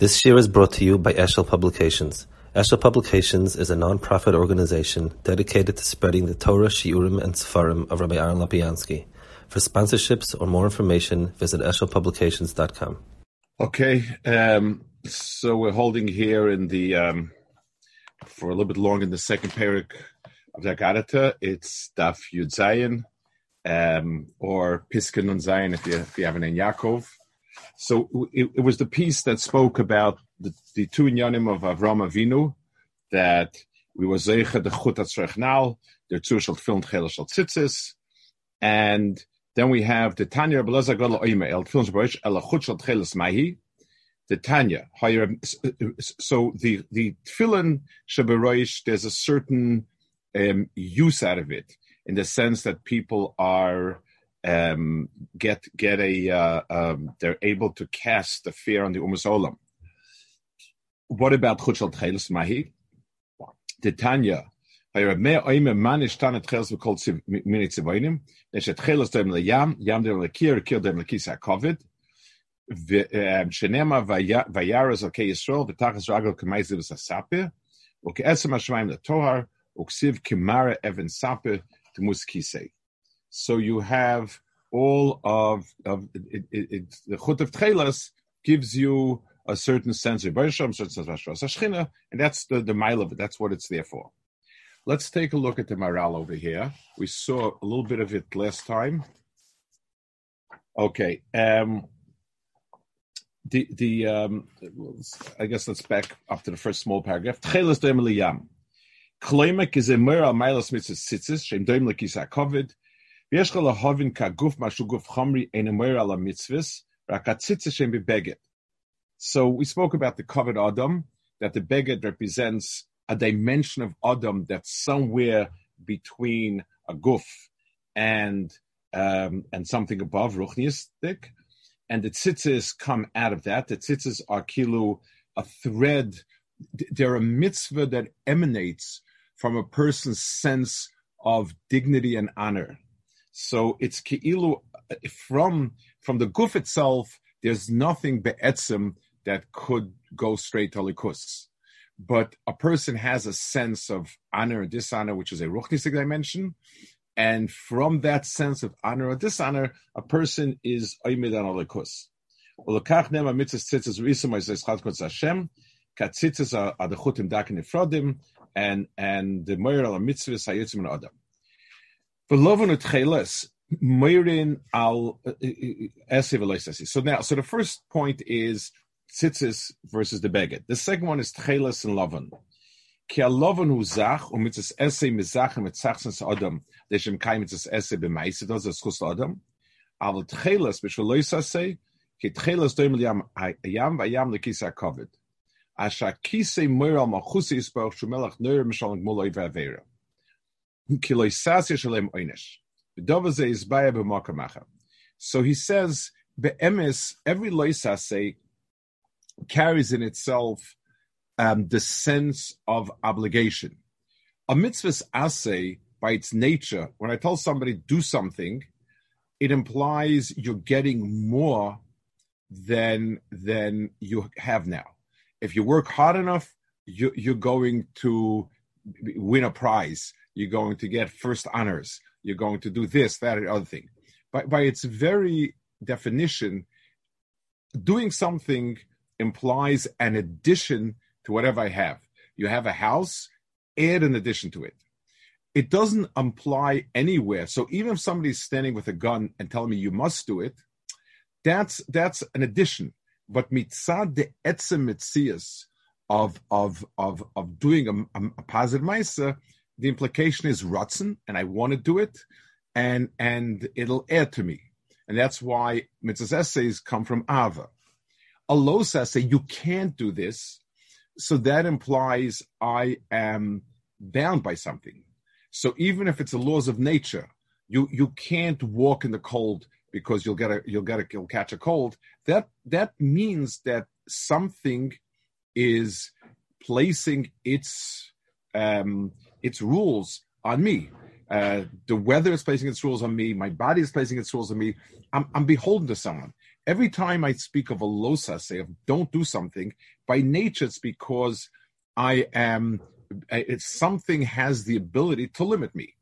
This year is brought to you by Eshel Publications. Eshel Publications is a non-profit organization dedicated to spreading the Torah, Shiurim, and Sefarim of Rabbi Aaron Lapiansky. For sponsorships or more information, visit eshelpublications.com. Okay, um, so we're holding here in the um, for a little bit longer in the second parak of the Agadata. It's Daf Yud Zayin, um, or Piskin Zayin if you if you have an Ein Yaakov. So it, it, was the piece that spoke about the, the two inyanim of Avram Avinu that we were zeicha the chut atzrechnal, der zu shel tefillin tchela tzitzis, and then we have the Tanya Belaza Gadol Oime El Tefillin Shabbos El Chut Shel Tchelas Mahi. The Tanya So the the Tefillin Shabbaroish, there's a certain um, use out of it in the sense that people are um, get get a uh, um, they're able to cast the fear on the Umas Olam. What about Chutshal Tchelis Mahi? The Tanya. Me oime man is tan tcheles we called mini tzivoinim. There's a tcheles dem le yam, yam So you have all of, of it, it, it, the chut of tchelas gives you a certain sense of of and that's the, the mile of it. That's what it's there for. Let's take a look at the Maharal over here. We saw a little bit of it last time. Okay. Um, the the um, I guess let's back up to the first small paragraph. Tchelas doim liyam. Kloimek is a mera milas mitzvah sitzis shem doim lekisa kovid. ויש לך להבין כגוף משהו גוף חומרי אין אומר על המצווס, רק הציצה שהם בבגד. So we spoke about the covered Adam, that the beged represents a dimension of Adam that's somewhere between a guf and um, and something above ruchniistic, and the tzitzis come out of that. The tzitzis are kilu a thread. They're a mitzvah that emanates from a person's sense of dignity and honor. So it's keilu from from the guf itself. There's nothing be'etzim that could go straight to likus. But a person has a sense of honor and dishonor, which is a ruchnistic dimension. And from that sense of honor or dishonor, a person is oimid dakin ifrodim. And, and the moyer al mitzvah sayitzim and adam. So now, so the first point is tzitzis versus the beged. The second one is tcheles and v'avera. So he says, Be'emes, every loisase carries in itself um, the sense of obligation. A mitzvah's assay, by its nature, when I tell somebody do something, it implies you're getting more than than you have now. If you work hard enough, you, you're going to win a prize you're going to get first honors, you're going to do this, that, or other thing. By, by its very definition, doing something implies an addition to whatever I have. You have a house, add an addition to it. It doesn't imply anywhere. So even if somebody's standing with a gun and telling me you must do it, that's that's an addition. But mitzad de etzem of of of of doing a, a, a positive ma'isa the implication is rutzen, and I want to do it, and and it'll add to me, and that's why mitzvah essays come from ava. A los essay, you can't do this, so that implies I am bound by something. So even if it's the laws of nature, you you can't walk in the cold because you'll get a you'll get a you'll catch a cold. That that means that something is placing its um, its rules on me. Uh, the weather is placing its rules on me. My body is placing its rules on me. I'm, I'm beholden to someone. Every time I speak of a losa, say of don't do something, by nature it's because I am. It's something has the ability to limit me.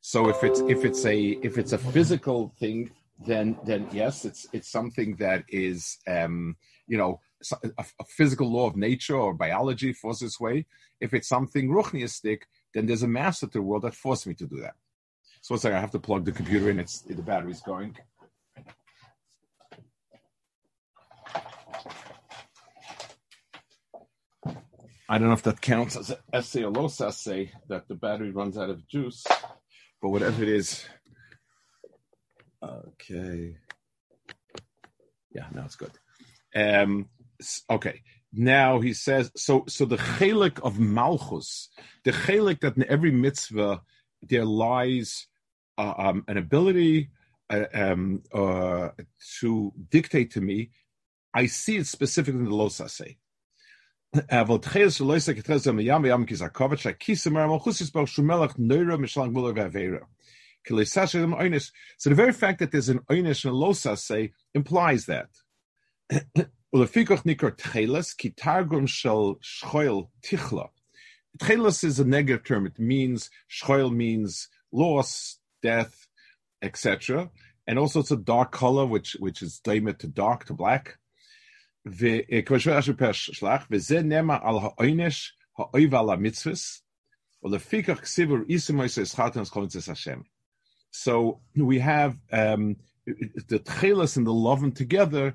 So if it's if it's a if it's a physical thing, then then yes, it's it's something that is um, you know a, a, physical law of nature or biology forces way. If it's something ruchniistic, then there's a master to the world that forced me to do that. So it's like I have to plug the computer in. It's the battery's going. I don't know if that counts as an essay or los essay that the battery runs out of juice, but whatever it is. Okay. Yeah, now it's good. Um, okay. Now he says so. So the chelik of malchus, the chelik that in every mitzvah there lies uh, um, an ability uh, um, uh, to dictate to me. I see it specifically in the losase. So the very fact that there's an oynish and a losase implies that. Ulefikach nikor tchelas ki targum shel shchoil tichla. Tchelas is a negative term. It means shchoil means loss, death, etc. And also it's a dark color, which which is daimed to dark to black. Eh, so we have um, the tchelas and the lovin together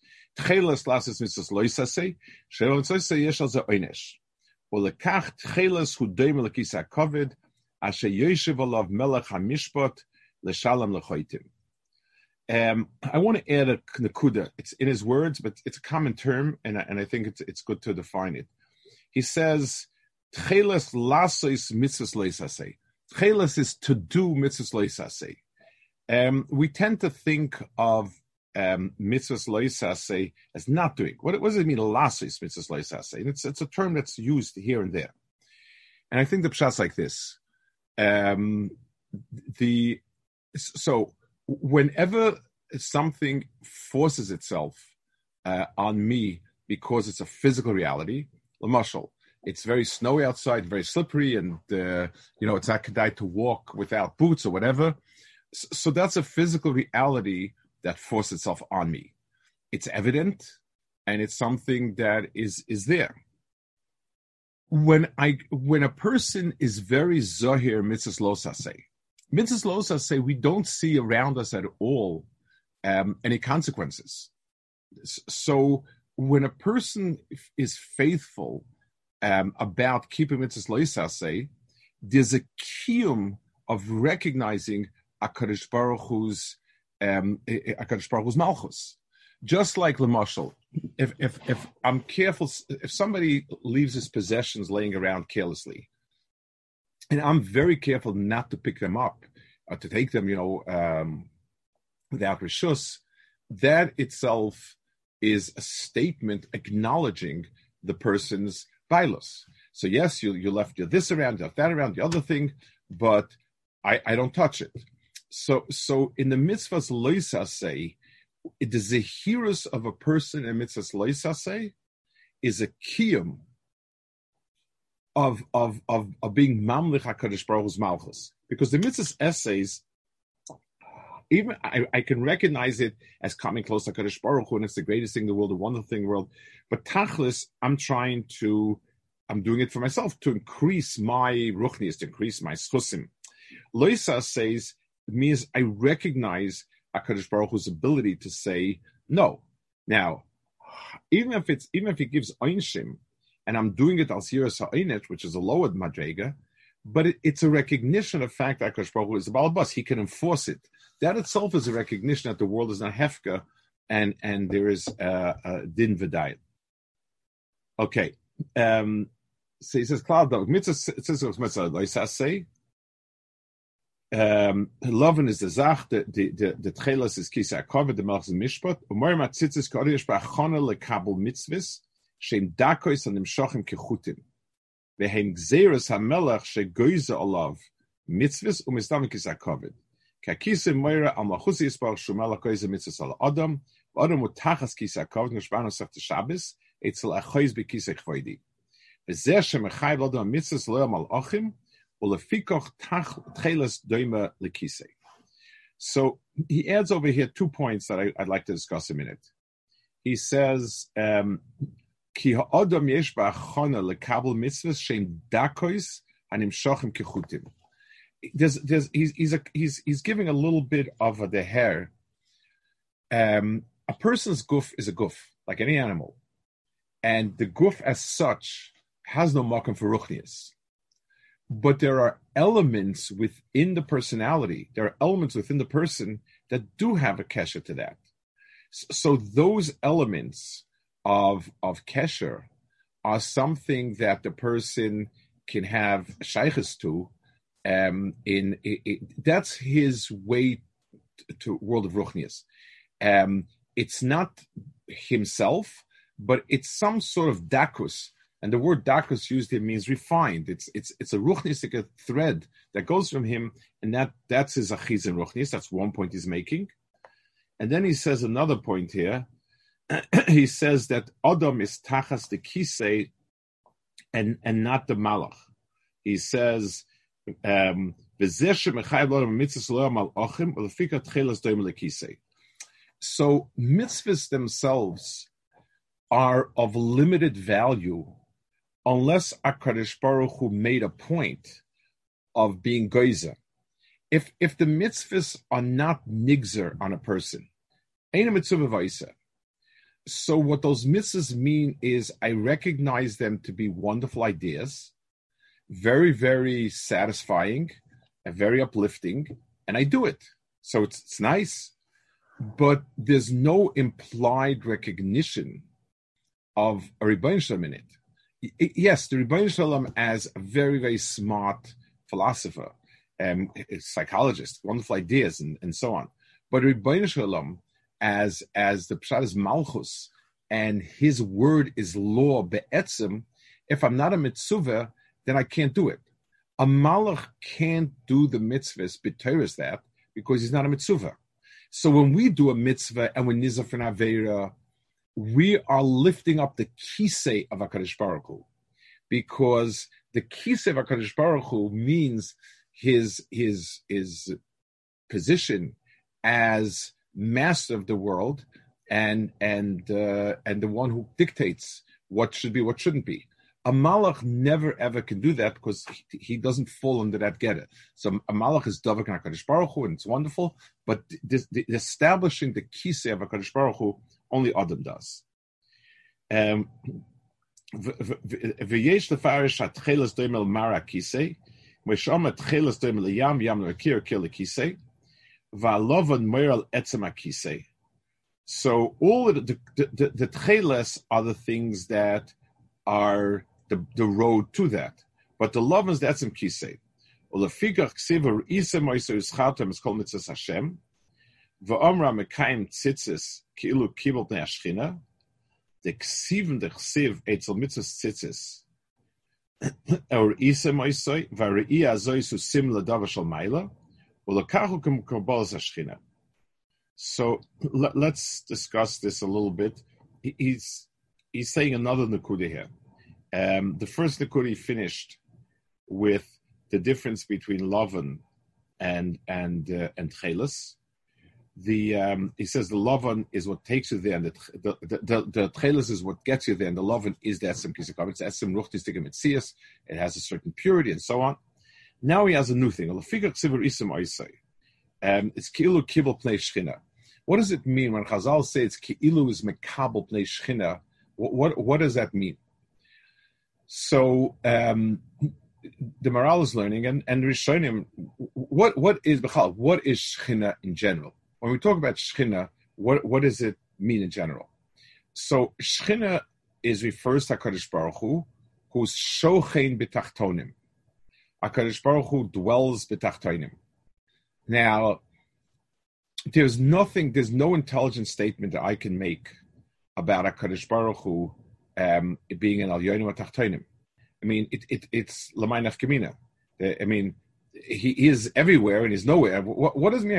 תחילס לעשות מצווה לא יסעשה, שלא מצווה יש על זה עונש. ולקח תחילס הוא דומה לכיס הכובד, אשר יושב עליו מלך המשפט, L'shalom lechoitim. Um, I want to add a nakuda. It's in his words, but it's a common term, and I, and I think it's it's good to define it. He says, "Tcheles lasois mitzvahs leisase." Tcheles is to do mitzvahs leisase. Um, we tend to think of um, mitzvahs leisase as not doing. What, what does it mean, lasois mitzvahs leisase? And it's it's a term that's used here and there. And I think the pshat's like this: um, the so whenever something forces itself uh, on me because it's a physical reality, the marshal, it's very snowy outside, very slippery, and uh, you know it's not kedai to walk without boots or whatever. So that's a physical reality that forces itself on me. It's evident, and it's something that is is there. When I when a person is very zohir mitzvah losase, Mitzvahs Losa say we don't see around us at all um, any consequences. So when a person is faithful um, about keeping mitzvahs loisa say, there's a kiyum of recognizing Akadosh Baruch Hu's um, Akadosh Baruch Hu's malchus. Just like Lamashal, if if if I'm careful, if somebody leaves his possessions laying around carelessly, and I'm very careful not to pick them up, uh, to take them, you know, um, without rishus. That itself is a statement acknowledging the person's bailus. So yes, you you left your this around, you left that around, the other thing, but I, I don't touch it. So so in the mitzvahs loisa say, the zehirus of a person in mitzvahs loisa say is a kiyum of of of, of being mamlich hakadosh baruch Hu's malchus, because the mitzvahs essays. Even I, I, can recognize it as coming close to Kadosh Baruch Hu, and it's the greatest thing in the world, the wonderful thing in the world. But tachlis, I'm trying to, I'm doing it for myself to increase my ruchnias, to increase my schusim. Loisa says means I recognize Hakadosh Baruch Hu's ability to say no. Now, even if it's even if he gives einshim, and I'm doing it al Sa'inet, which is a lower madrega, but it, it's a recognition of fact that Akash Baruch Hu is a balabas. He can enforce it. That itself is a recognition that the world is not hefka, and and there is a, a din v'dayit. Okay. Um, so he says, Cloud dog, mitzvah, it says, mitzvah, say, um, Loven is the Zach, the the the the Tchelas is Kisa Akova, the Melchus Mishpat, Umar Matzitzis Kodesh Ba'achona lekabel mitzvahs, Shem Dakois and Nimshochim Kechutim. Vehem Gzeres HaMelech Shegoize Olav, Mitzvahs Umistam Kisa Kovid. Kakisa Moira Al Malchus Yisbar Shumela Koize Mitzvahs Al Adam, Adam Mutachas Kisa Kovid, Nishbano Sech Shabbos, Etzel Achoiz Bekisa Chvoidi. Vezeh Shemechayv Adam Mitzvahs Lo Mal Ochim, so he adds over here two points that I, would like to discuss a minute. He says, um, there's, there's, he's, he's, a, he's, he's giving a little bit of a hair. Um, a person's goof is a goof, like any animal. And the goof as such has no makom for ruchnias but there are elements within the personality, there are elements within the person that do have a kesher to that. So those elements of of kesher are something that the person can have shaykhs to. Um, in it, it, that's his way to, to world of ruchnias. Um, it's not himself, but it's some sort of dakus and the word dakus used here means refined. It's it's it's a ruchnistic thread that goes from him, and that that's his achiz and ruchnis. That's one point he's making. And then he says another point here. he says that Adam is tachas the kisei and and not the malach. He says um, so mitzvahs themselves are of limited value unless Akkadish Baruch Hu made a point of being geyser. If if the mitzvahs are not nigzer on a person, ain't a mitzvah So what those mitzvahs mean is I recognize them to be wonderful ideas, very, very satisfying and very uplifting, and I do it. So it's it's nice. But there's no implied recognition of a Rebbein in it yes, the Rebbeinu Shalom as a very, very smart philosopher, um, psychologist, wonderful ideas, and, and so on. But Rebbeinu Shalom as as the Pshat is Malchus, and his word is law be'etzim. If I'm not a mitzvah, then I can't do it. A malach can't do the mitzvahs b'teres that because he's not a mitzvah. So when we do a mitzvah and we nizah for an avera we are lifting up the kisei of Hakadosh Baruch Hu, because the kisei of Hakadosh Baruch Hu means his his his position as master of the world and and uh, and the one who dictates what should be what shouldn't be. A malach never ever can do that because he, he doesn't fall under that getter. So a malach is davak and Hakadosh Baruch Hu, and it's wonderful. But this, the, establishing the kisei of Hakadosh Baruch Hu only Adam does. Um. So all the the, the, the are the things that are the, the road to that, but the love is the etzem kisei. Is mitzvah Hashem, Va'omra mekayim tzitzis ki'ilu tnei etzel mitzvahs tzitzis. Isem oisoi azoi susim shal maila. So let, us discuss this a little bit. He, he's he's saying another nakuda here. Um, the first nakuda finished with the difference between lovin and and uh, and chelas the um, he says the lovan is what takes you there, and the the the, the, is what gets you there, and the lovan is the esem kisakav. It's esem ruchtistik mitzias. It has a certain purity and so on. Now he has a new thing. Um, it's ki'ilu kibel pnei shchina. What does it mean when Chazal say it's ki'ilu is mekabel pnei shchina? What, what, what does that mean? So um, the Maharal is learning, and and Rishonim, what what is what is shchina in general? When we talk about Shechina, what, what does it mean in general? So Shechina is refers to Hakadosh Baruch Hu, who's shochein betachtonim. Hakadosh Baruch Hu dwells betachtonim. Now, there's nothing, there's no intelligent statement that I can make about Hakadosh Baruch Hu um, being an al tachtonim. I mean, it, it, it's lamay nafkamina. I mean, he is everywhere and he's nowhere. What, what does Hu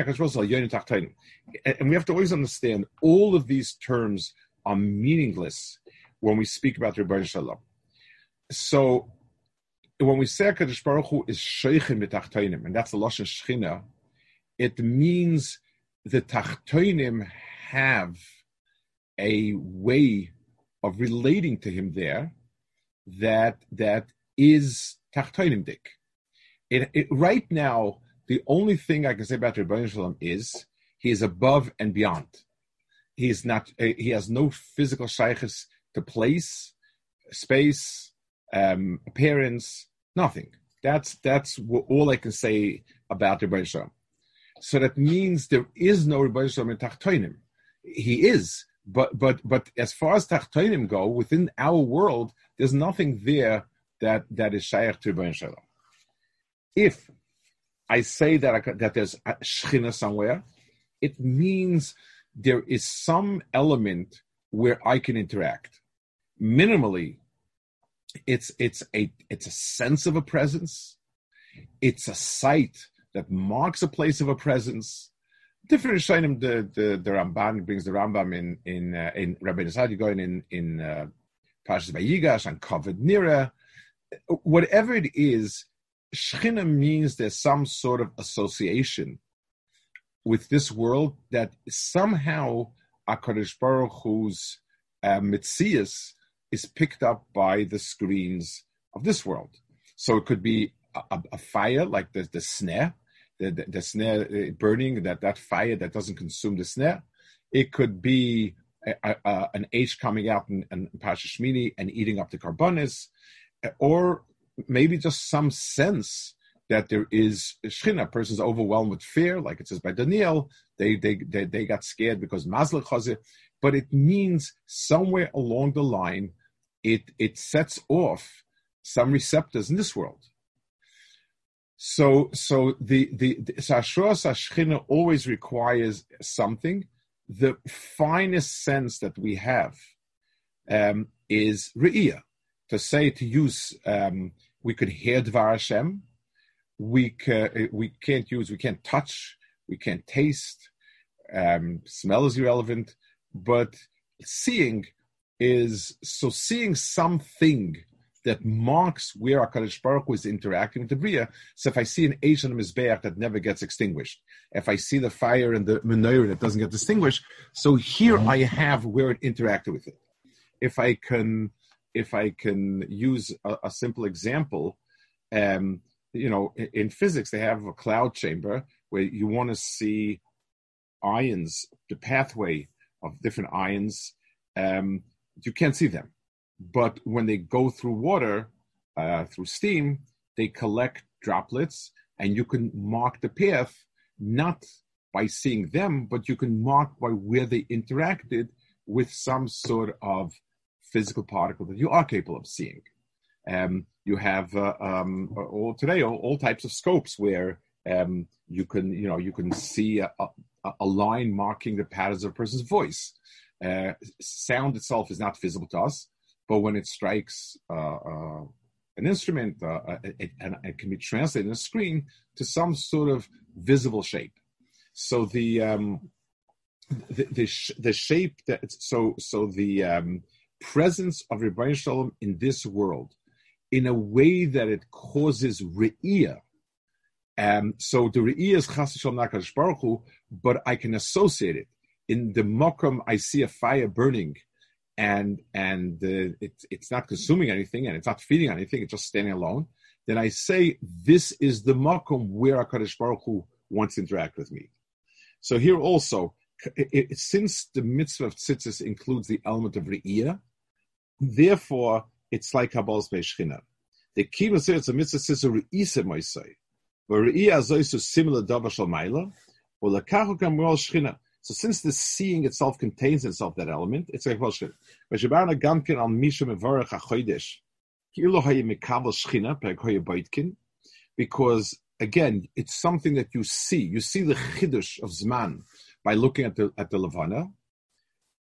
And we have to always understand all of these terms are meaningless when we speak about Rebbe Shalom. So when we say Hakadosh Baruch Hu is sheichin mitachtoinim, and that's the lashon shchina, it means the tachtoinim have a way of relating to him there that that is tachtoinim dik. It, it, right now, the only thing I can say about Rebbe Shalom is he is above and beyond. He is not. He has no physical shaykhs to place, space, um, appearance, nothing. That's that's all I can say about Rebbe Shalom. So that means there is no Rebbe Shalom in Tachtoinim. He is, but but but as far as Tachtoinim go, within our world, there's nothing there that that is Shaykh to Rebbe Shalom. If I say that I, that there's a Shechina somewhere, it means there is some element where I can interact. Minimally, it's it's a it's a sense of a presence. It's a sight that marks a place of a presence. Different Shainim, the, the the Ramban brings the Rambam in in uh, in Rav Saadia Gaon in in uh, Pashas Vayigash and covered Nira. Whatever it is, Shechina means there's some sort of association with this world that somehow Akadosh Baruch Hu's uh, mitzias is picked up by the screens of this world. So it could be a, a fire like the, the snare, the, the, the, snare uh, burning, that, that fire that doesn't consume the snare. It could be a, a, an H coming out in, in Pasha Shmini and eating up the carbonis, or maybe just some sense that there is shchina. Person's overwhelmed with fear, like it says by Daniel. They they they, they got scared because Mazla Chazir. But it means somewhere along the line it it sets off some receptors in this world. So so the the, the Ashura always requires something. The finest sense that we have um, is re'iyah. To say to use, um, we could hear Dvar Hashem. We ca- we can't use, we can't touch, we can't taste. Um, smell is irrelevant, but seeing is so seeing something that marks where HaKadosh Baruch Hu is interacting with the Bria. So if I see an Asian Mizbeach that never gets extinguished, if I see the fire and the menorah that doesn't get extinguished, so here mm-hmm. I have where it interacted with it. If I can, if I can use a, a simple example, um, you know, in, in, physics they have a cloud chamber where you want to see ions, the pathway of different ions. Um, you can't see them. But when they go through water, uh, through steam, they collect droplets, and you can mark the path not by seeing them, but you can mark by where they interacted with some sort of physical particle that you are capable of seeing. Um, you have uh, um, all today all, all, types of scopes where um, you can you know you can see a, a, a, line marking the patterns of a person's voice. Uh, sound itself is not visible to us, but when it strikes uh, uh an instrument, uh, uh, it, it, can be translated in a screen to some sort of visible shape. So the um, the, the, sh- the, shape that so so the um, presence of Rebbeinu Shalom in this world in a way that it causes re'iyah. Um, so the re'iyah is chas Shalom Baruch Hu, but I can associate it in the mokum, I see a fire burning, and and uh, it's it's not consuming anything and it's not feeding anything. It's just standing alone. Then I say this is the mokum where Hakadosh Baruch Hu wants to interact with me. So here also, it, it, since the mitzvah of tzitzis includes the element of re'iyah, therefore it's like Kabbal's Beishchina. The key says it's a mitzvah says re'isa moisei. But re'iyah is also similar davar shal maila, or lakachu kam shchina. So since the seeing itself contains itself that element, it's a question. Veshabarna gamkin al misha mevarach achoidesh. Because again, it's something that you see. You see the chidush of Zman by looking at the at the Levana.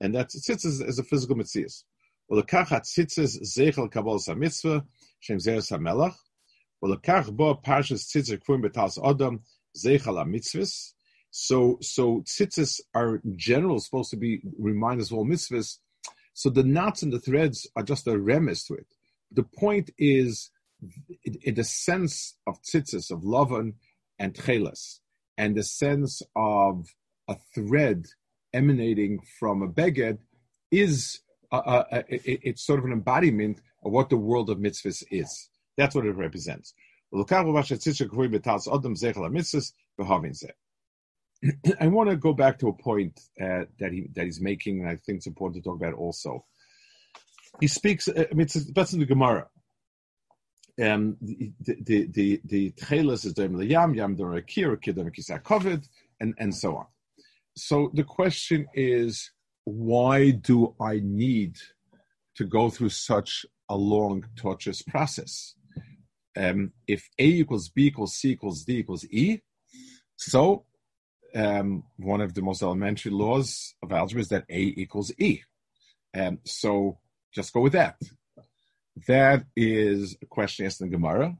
And that tzitzis is a physical mitzvahs. ולקח הציצס זכר קבלס המצווה, שם זרס המלך, ולקח בו פרשס ציצס קבועים בתעש אדם, זכר המצווס. So, so tzitzis are in general supposed to be reminders of all mitzvahs, so the knots and the threads are just a remiss to it. The point is, in the sense of tzitzis, of lavan and chelas, and the sense of a thread emanating from a beged, is a, a, a, it's sort of an embodiment of what the world of mitzvahs is. That's what it represents. I want to go back to a point uh, that he that he's making, and I think it's important to talk about also. He speaks. Uh, I mean, it's that's in the Gemara. Um, the the the the is yam yam covered, and and so on. So the question is, why do I need to go through such a long, torturous process? Um, if A equals B equals C equals D equals E, so um, one of the most elementary laws of algebra is that A equals E. Um, so just go with that. That is a question asked in Gemara.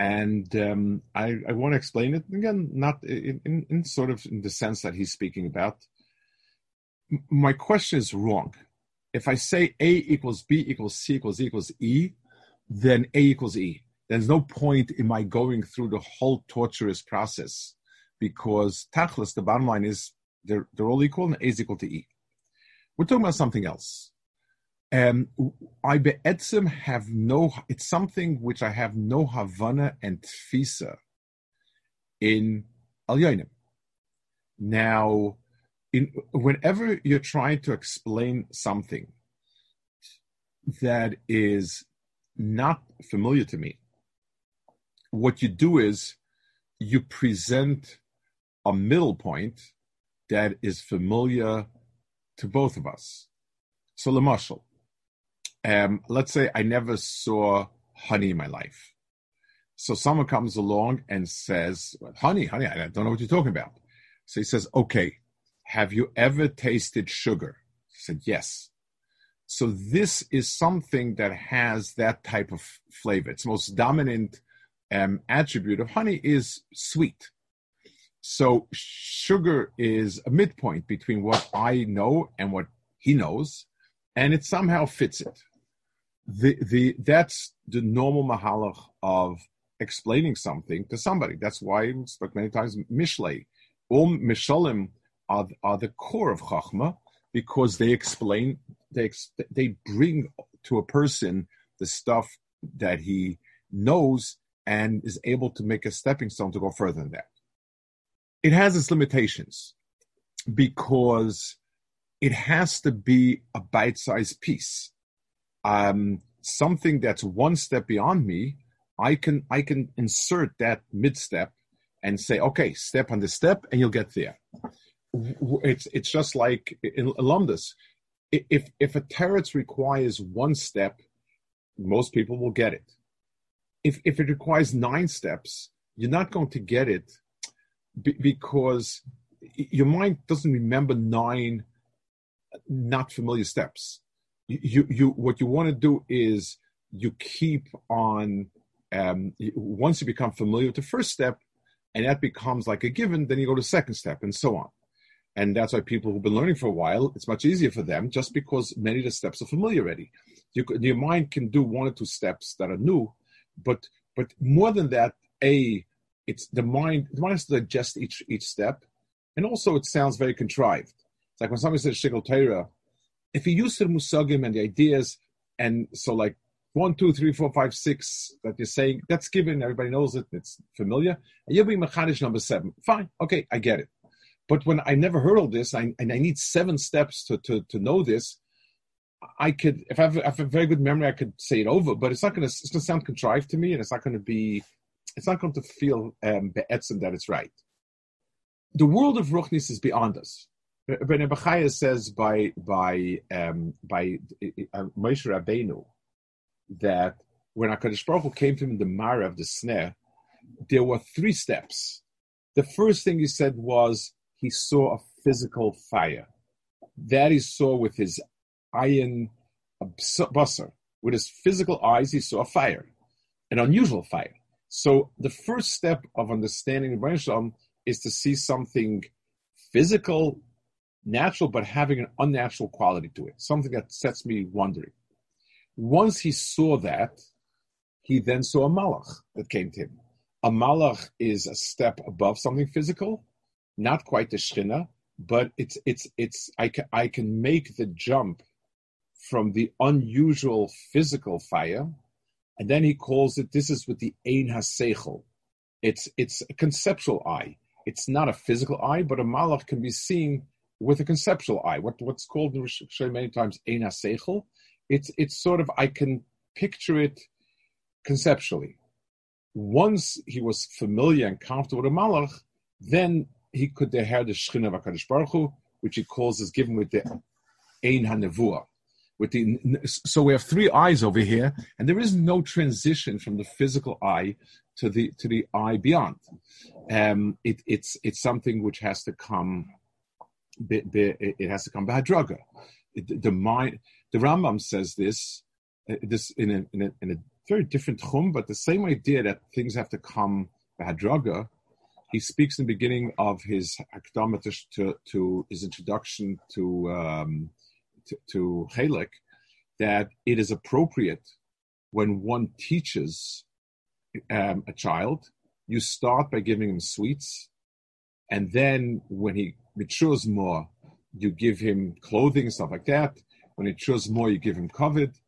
And um, I, I, want to explain it again, not in, in, in, sort of in the sense that he's speaking about. My question is wrong. If I say A equals B equals C equals E equals E, then A equals E. There's no point in my going through the whole torturous process because tachlis, the bottom line is they're, they're all equal and A is equal to E. We're talking about something else. Um, I be'etzim have no, it's something which I have no Havana and Tfisa in Al Yonim. Now, in, whenever you're trying to explain something that is not familiar to me, what you do is you present a middle point that is familiar to both of us. So, Lamashal, um, let's say I never saw honey in my life. So someone comes along and says, honey, honey, I don't know what you're talking about. So he says, okay, have you ever tasted sugar? He said, yes. So this is something that has that type of flavor. Its most dominant um, attribute of honey is sweet. So sugar is a midpoint between what I know and what he knows, and it somehow fits it. The the that's the normal mahalach of explaining something to somebody. That's why it's spoke many times mishlei. All mishalim are, are the core of chachma because they explain they they bring to a person the stuff that he knows and is able to make a stepping stone to go further than that it has its limitations because it has to be a bite-sized piece. Um, something that's one step beyond me, I can I can insert that mid step and say, okay, step on the step, and you'll get there. It's it's just like in alumnus. If if a teretz requires one step, most people will get it. If if it requires nine steps, you're not going to get it because your mind doesn't remember nine not familiar steps. You, you, what you want to do is you keep on, um, once you become familiar with the first step and that becomes like a given, then you go to second step and so on. And that's why people who've been learning for a while, it's much easier for them just because many of the steps are familiar already. You, your mind can do one or two steps that are new, but, but more than that, A, it's the mind. The mind has to digest each each step, And also, it sounds very contrived. It's like when somebody says Shigel if you use the musagim and the ideas, and so like one, two, three, four, five, six that you're saying, that's given, everybody knows it, it's familiar, and you'll be Mechadish number seven. Fine, okay, I get it. But when I never heard all this, I, and I need seven steps to, to, to know this, I could, if I, have, if I have a very good memory, I could say it over, but it's not going to, it's going to sound contrived to me, and it's not going to be, it's not going to feel um, be'etzim that it's right. The world of Ruchnis is beyond us. Ben Bechaya says by by um, by uh, Moshe Rabbeinu that when Hakadosh Baruch Hu came to him in the Mara of the snare, there were three steps. The first thing he said was he saw a physical fire. That he saw with his iron busser. With his physical eyes, he saw a fire, an unusual fire. So the first step of understanding the Shalom is to see something physical, natural, but having an unnatural quality to it, something that sets me wondering. Once he saw that, he then saw a malach that came to him. A malach is a step above something physical, not quite the shchina, but it's it's it's I can I can make the jump from the unusual physical fire, and then he calls it. This is with the ein haseichel. It's it's a conceptual eye. It's not a physical eye, but a malach can be seen with a conceptual eye. What what's called in Rishon many times ein haseichel. It's it's sort of I can picture it conceptually. Once he was familiar and comfortable with malach, then he could hear the Shechina of Hakadosh Baruch Hu, which he calls is given with the Ein Hanevua. With the so we have three eyes over here, and there is no transition from the physical eye to the to the eye beyond. Um, it, it's it's something which has to come. It has to come by druga. The mind. The Rambam says this. Uh, this in a, in a, in a very different chum, but the same idea that things have to come by druga he speaks in the beginning of his to, to, his introduction to um, to, to Chalik, that it is appropriate when one teaches um, a child, you start by giving him sweets, and then when he matures more, you give him clothing stuff like that. When he matures more, you give him covet,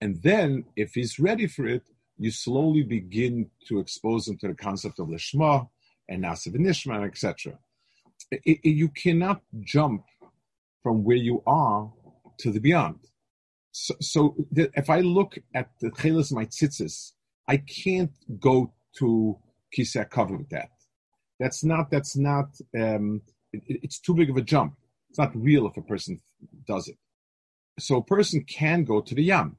and then if he's ready for it, you slowly begin to expose him to the concept of lishma, and Nasiv Nishman, etc. You cannot jump from where you are to the beyond. So, so if I look at the Chelas Maitzitzis, I can't go to Kiseh cover with that. That's not, that's not, um, it, it's too big of a jump. It's not real if a person does it. So a person can go to the Yam.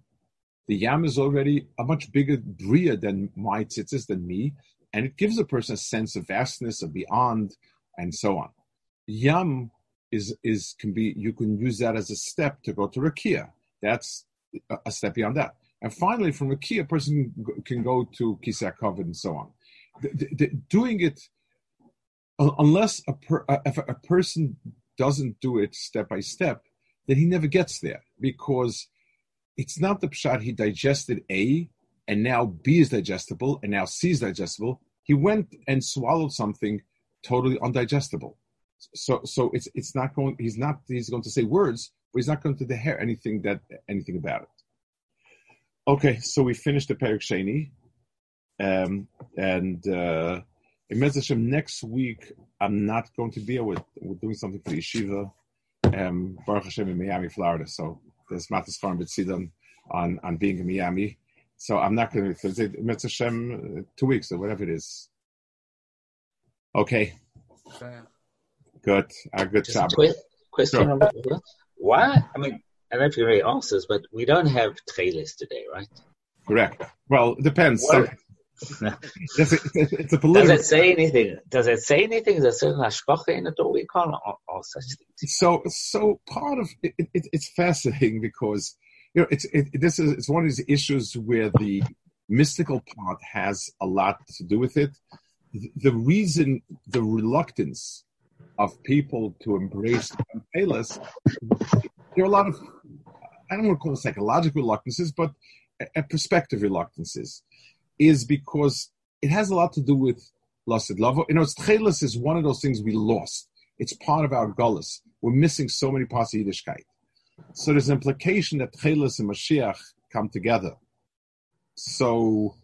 The Yam is already a much bigger bria than my tzitzis, than me, and it gives a person a sense of vastness, of beyond, and so on. Yam is is can be you can use that as a step to go to rakia. That's a step beyond that. And finally, from rakia, a person can go to covered and so on. The, the, doing it unless a, per, if a person doesn't do it step by step, then he never gets there because it's not the pshat he digested A and now B is digestible, and now C is digestible. He went and swallowed something totally undigestible. So, so it's it's not going. He's not. He's going to say words, but he's not going to hear anything that anything about it. Okay, so we finished the Perik Sheni, um, and uh, in Hashem, next week I'm not going to be. With, we're doing something for the yeshiva, um, Baruch Hashem in Miami, Florida. So there's Matas Farm B'Tzidon on on being in Miami. So I'm not going to say Mitzvah Shem uh, two weeks or whatever it is. Okay. Good. Good Just job. Quick question. Sure. Why? I mean, I don't know if you already answered but we don't have trailers today, right? Correct. Well, it depends. What? It's, a, it's a political. Does it say anything? Does it say anything? Is there certain hashkacha in it or we call it or, or such things? So, so part of it, it, it's fascinating because you know, it's it, this is it's one of these issues where the mystical part has a lot to do with it. The reason, the reluctance of people to embrace Payless, there are a lot of I don't want to call it psychological reluctances, but a, a perspective reluctances, is because it has a lot to do with lost love. You know, Tchelis is one of those things we lost. It's part of our gullus. We're missing so many parts of Yiddishkeit. So there's an implication that Tchelis and Mashiach come together. So,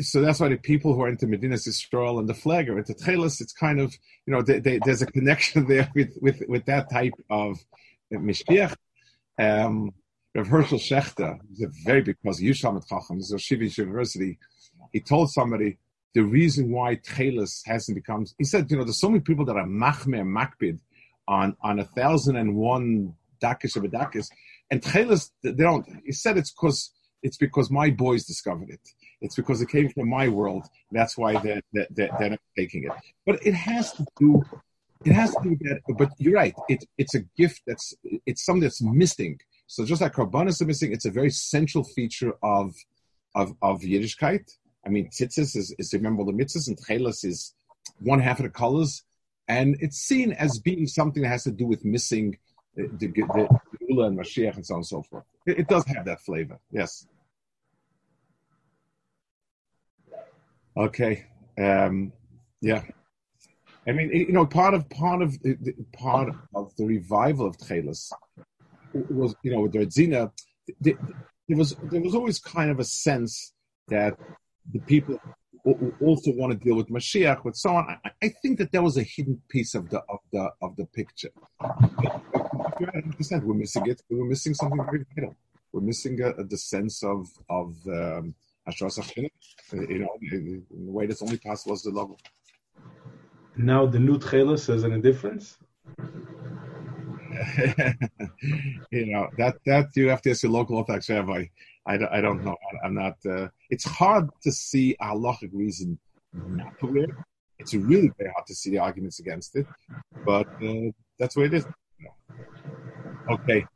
so that's why the people who are into Medinas Yisrael and the flag are into Tchelis. It's kind of you know they, they, there's a connection there with with with that type of Mashiach. Um, Rav Hershel Schachter, who's a very big person, Yushalmet Chacham, he's a Yeshiva University. He told somebody the reason why Tchelis hasn't become. He said, you know, there's so many people that are machmir makbid on on a thousand and one dakish of a dakish, and Tchelis they don't. He said it's because it's because my boys discovered it. It's because it came from my world. That's why they're, they're, they're not taking it. But it has to do. It has to do that. But you're right. It, it's a gift that's. It's something that's missing. So just like Karbanis are missing, it's a very central feature of of of Yiddishkeit. I mean, tzitzis is, is remember the mitzvahs, and tchelas is one half of the colors, and it's seen as being something that has to do with missing the the, the and Mashiach and so on and so forth. It, it does have that flavor, yes. Okay, um, yeah. I mean, you know, part of part of part of the revival of tchelas was, you know, with Redzina, there was there was always kind of a sense that the people also want to deal with Mashiach, with so on. I, I think that there was a hidden piece of the of the of the picture. percent we're missing it. We're missing something very vital. We're missing a, the sense of of um, you know, in the way that's only possible as the level. Now the new trailer says any difference? you know that that you have to ask your local Orthodox rabbi. I, I don't know. I, am not. Uh, it's hard to see a halachic reason not to wear. It's really very hard to see the arguments against it, but uh, that's what it is. Okay.